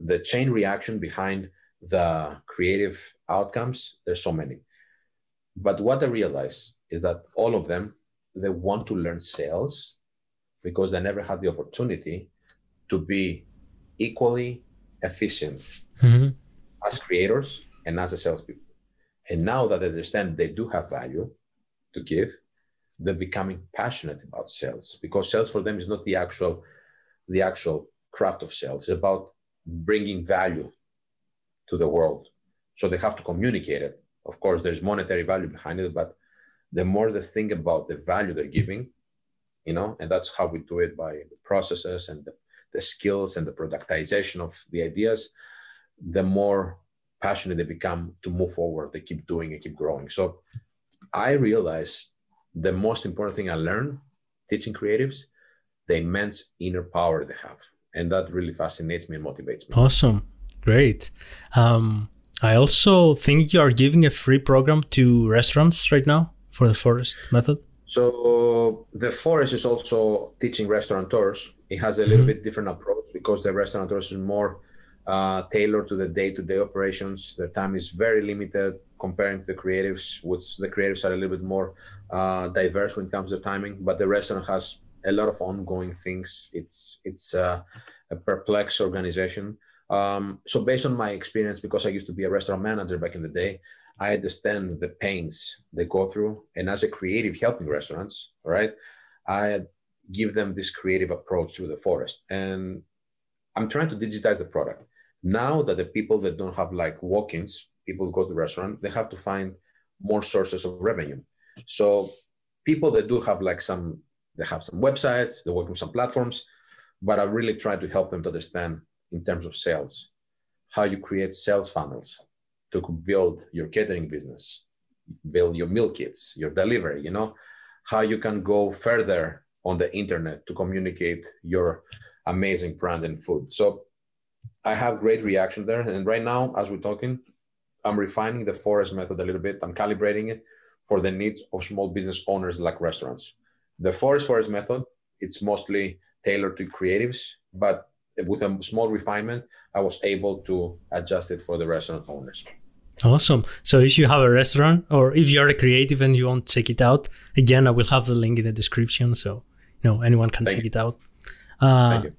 The chain reaction behind the creative outcomes, there's so many. But what I realize is that all of them, they want to learn sales because they never had the opportunity to be equally efficient mm-hmm. as creators and as a salespeople. And now that they understand they do have value to give, they're becoming passionate about sales because sales for them is not the actual the actual craft of sales. It's about bringing value to the world. So they have to communicate it. Of course, there's monetary value behind it, but the more they think about the value they're giving, you know, and that's how we do it by the processes and the, the skills and the productization of the ideas, the more passionate they become to move forward, they keep doing and keep growing. So I realize the most important thing I learned teaching creatives, the immense inner power they have. And that really fascinates me and motivates me. Awesome. Great. Um, I also think you are giving a free program to restaurants right now for the forest method. So the forest is also teaching restaurateurs. It has a little mm-hmm. bit different approach because the restaurateurs is more uh, tailored to the day-to-day operations. Their time is very limited comparing to the creatives, which the creatives are a little bit more uh, diverse when it comes to timing. But the restaurant has a lot of ongoing things. It's it's a perplexed organization. Um, so based on my experience, because I used to be a restaurant manager back in the day, I understand the pains they go through. And as a creative helping restaurants, right, I give them this creative approach through the forest. And I'm trying to digitize the product. Now that the people that don't have like walk-ins, people go to the restaurant, they have to find more sources of revenue. So people that do have like some, they have some websites, they work with some platforms, but I really try to help them to understand in terms of sales, how you create sales funnels, to build your catering business, build your meal kits, your delivery, you know, how you can go further on the internet to communicate your amazing brand and food. So I have great reaction there. And right now, as we're talking, I'm refining the forest method a little bit. I'm calibrating it for the needs of small business owners like restaurants. The forest forest method, it's mostly tailored to creatives, but with a small refinement, I was able to adjust it for the restaurant owners. Awesome. So if you have a restaurant or if you're a creative and you want to check it out, again, I will have the link in the description so you know anyone can Thank check you. it out. Uh, Thank you.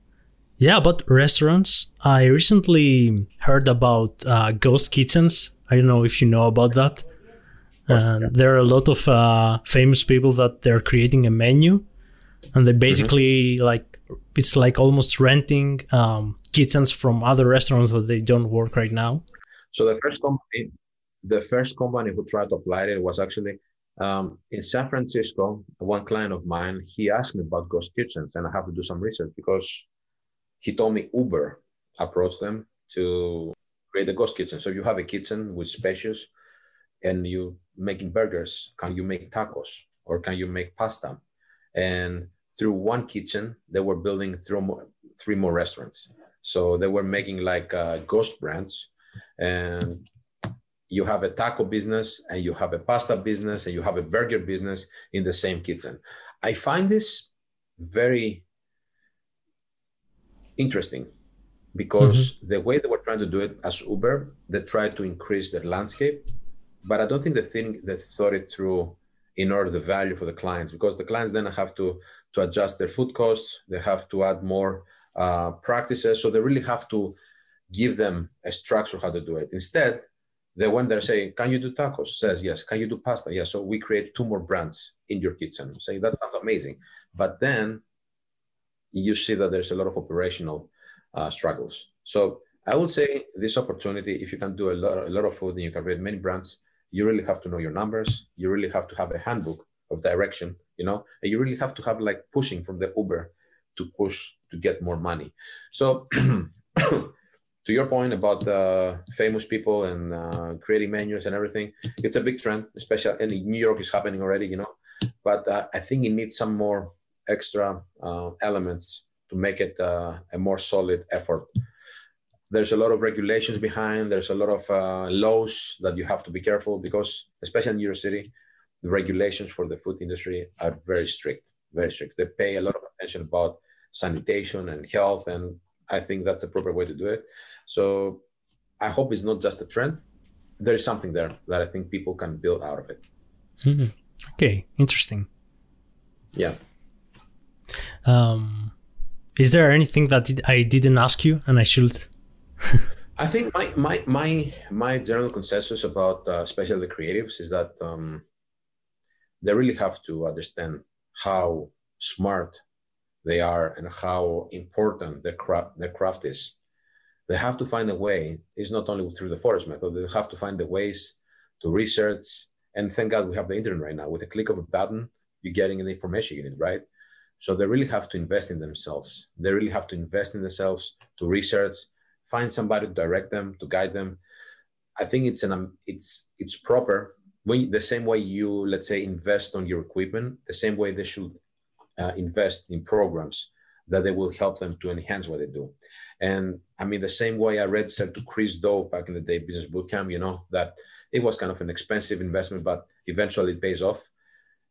Yeah, but restaurants. I recently heard about uh, ghost kitchens. I don't know if you know about that. And yeah. there are a lot of uh, famous people that they're creating a menu, and they mm-hmm. basically mm-hmm. like it's like almost renting um, kitchens from other restaurants that they don't work right now. So the first company, the first company who tried to apply it was actually um, in San Francisco. One client of mine, he asked me about ghost kitchens, and I have to do some research because he told me Uber approached them to create a ghost kitchen. So you have a kitchen with spacious, and you making burgers. Can you make tacos or can you make pasta? And through one kitchen, they were building three more, three more restaurants. So they were making like uh, ghost brands and you have a taco business and you have a pasta business and you have a burger business in the same kitchen. I find this very interesting because mm-hmm. the way they were trying to do it as Uber, they tried to increase their landscape, but I don't think they think they thought it through in order the value for the clients because the clients then have to to adjust their food costs, they have to add more uh, practices, so they really have to give them a structure how to do it. Instead, the one they're saying, "Can you do tacos?" says yes. Can you do pasta? Yes. So we create two more brands in your kitchen. Say that sounds amazing, but then you see that there's a lot of operational uh, struggles. So I would say this opportunity, if you can do a lot, a lot of food and you can create many brands, you really have to know your numbers. You really have to have a handbook of direction, you know, and you really have to have like pushing from the Uber to push to get more money. So to your point about uh, famous people and uh, creating menus and everything, it's a big trend, especially in New York is happening already, you know, but uh, I think it needs some more extra uh, elements to make it uh, a more solid effort there's a lot of regulations behind there's a lot of uh, laws that you have to be careful because especially in new york city the regulations for the food industry are very strict very strict. They pay a lot of attention about sanitation and health and i think that's a proper way to do it. So i hope it's not just a trend. There is something there that i think people can build out of it. Mm-hmm. okay interesting. Yeah. Um is there anything that i didn't ask you and i should I think my my my my general consensus about uh, especially creatives is that um, they really have to understand how smart they are and how important their craft their craft is. They have to find a way. It's not only through the forest method. They have to find the ways to research. And thank God we have the internet right now. With a click of a button, you're getting the information you need, right? So they really have to invest in themselves. They really have to invest in themselves to research find somebody to direct them, to guide them. I think it's an um, it's it's proper when the same way you let's say invest on your equipment, the same way they should uh, invest in programs that they will help them to enhance what they do. And I mean, the same way I read said to Chris Do back in the day, Business Bootcamp, you know, that it was kind of an expensive investment, but eventually it pays off.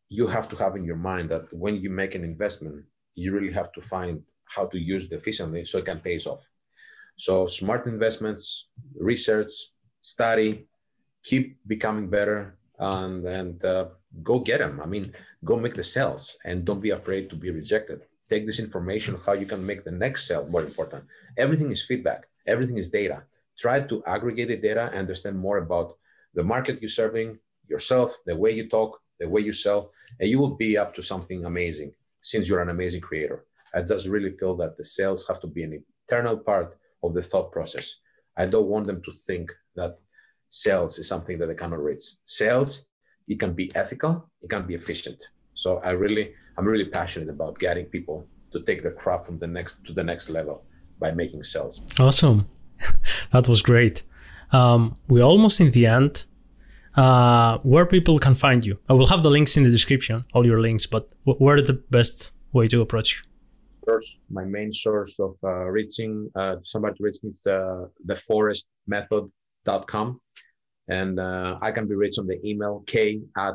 You have to have in your mind that when you make an investment, you really have to find how to use it efficiently so it can pay off. So smart investments, research, study, keep becoming better, and and uh, go get them. I mean, go make the sales, and don't be afraid to be rejected. Take this information, how you can make the next sale more important. Everything is feedback. Everything is data. Try to aggregate the data and understand more about the market you're serving, yourself, the way you talk, the way you sell, and you will be up to something amazing since you're an amazing creator. I just really feel that the sales have to be an internal part of the thought process. I don't want them to think that sales is something that they cannot reach. Sales, it can be ethical, it can be efficient. So I really, I'm really passionate about getting people to take the craft from the next to the next level by making sales. Awesome, that was great. Um, we're almost in the end. Uh, where people can find you? I will have the links in the description, all your links. But where the best way to approach you? Source, my main source of uh, reaching uh, somebody to reach me is uh, theforestmethod.com. And uh, I can be reached on the email k at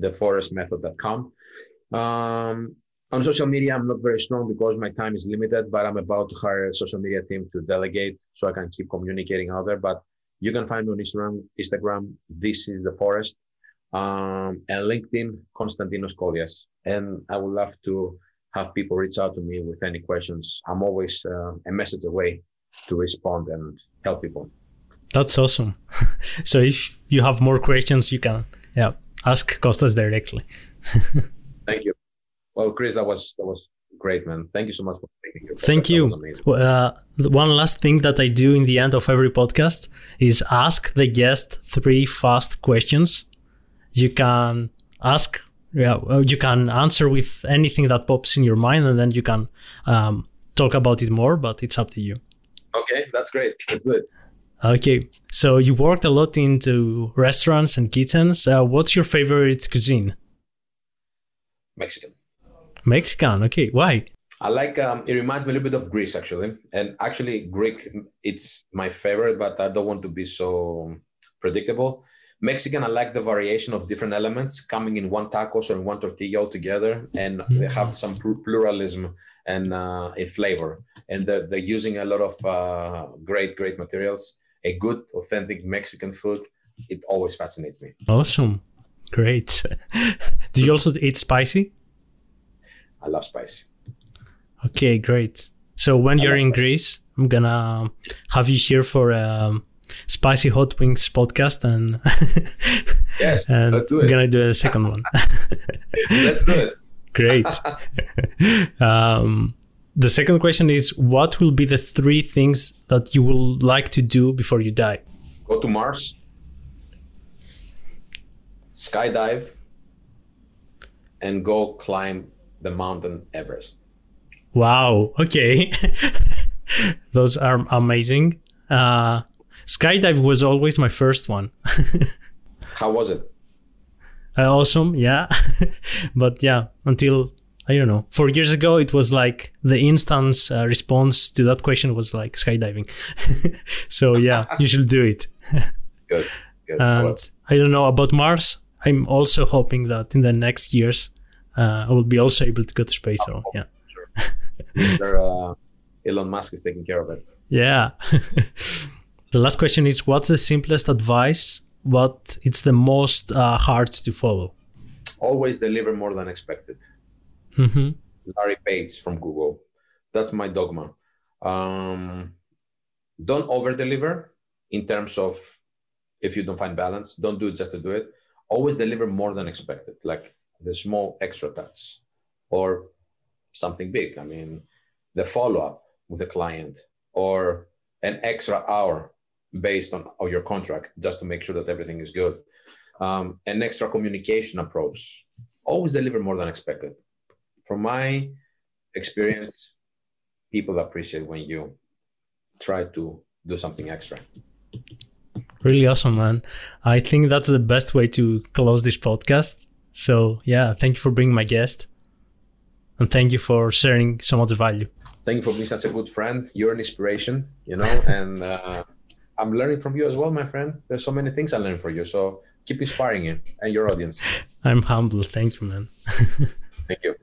theforestmethod.com. Um, on social media, I'm not very strong because my time is limited, but I'm about to hire a social media team to delegate so I can keep communicating out there. But you can find me on Instagram, Instagram, this is the forest, um, and LinkedIn, Konstantinos Kolias. And I would love to have people reach out to me with any questions. I'm always uh, a message away to respond and help people. That's awesome. so if you have more questions, you can yeah ask Costas directly. Thank you. Well, Chris, that was that was great, man. Thank you so much for taking your Thank you. Uh, one last thing that I do in the end of every podcast is ask the guest three fast questions. You can ask yeah you can answer with anything that pops in your mind and then you can um, talk about it more but it's up to you. Okay that's great. That's good. Okay so you worked a lot into restaurants and kitchens. Uh, what's your favorite cuisine? Mexican. Mexican okay why? I like um, it reminds me a little bit of Greece actually, and actually Greek it's my favorite, but I don't want to be so predictable. Mexican, I like the variation of different elements coming in one tacos or in one tortilla all together, and mm-hmm. they have some pluralism and uh, in flavor. And they're, they're, using a lot of uh, great, great materials. A good, authentic Mexican food, it always fascinates me. Awesome. Great. Do you also eat spicy? I love spicy. Okay, great. So when I you're in spicy. Greece, I'm gonna have you here for um, spicy hot wings podcast and yes and let's do it. gonna do a second one let's do it great um the second question is what will be the three things that you will like to do before you die? Go to Mars, skydive, and go climb the mountain Everest. Wow. Okay. Those are amazing. Uh, skydive was always my first one. How was it? Uh, awesome. Yeah. but yeah, until I don't know. Four years ago, it was like the instant uh, response to that question was like skydiving. so yeah, you should do it. Good. Good. And I don't know about Mars. I'm also hoping that in the next years, uh, I will be also able to go to space. So yeah. Sure. Mr. Uh, Elon Musk is taking care of it. Yeah. The last question is: What's the simplest advice? but it's the most uh, hard to follow? Always deliver more than expected. Mm-hmm. Larry Page from Google. That's my dogma. Um, don't over deliver in terms of if you don't find balance, don't do it just to do it. Always deliver more than expected, like the small extra touch or something big. I mean, the follow up with the client or an extra hour based on, your contract just to make sure that everything is good. Um, an extra communication approach. Always deliver more than expected from my experience, people appreciate when you try to do something extra. Really awesome, man. I think that's the best way to close this podcast. So, yeah, thank you for being my guest. And thank you for sharing so much value. Thank you for being such a good friend. You're an inspiration, you know, and uh, I'm learning from you as well, my friend. There's so many things I learn from you. So keep inspiring you and your audience. I'm humble. Thank you, man. thank you.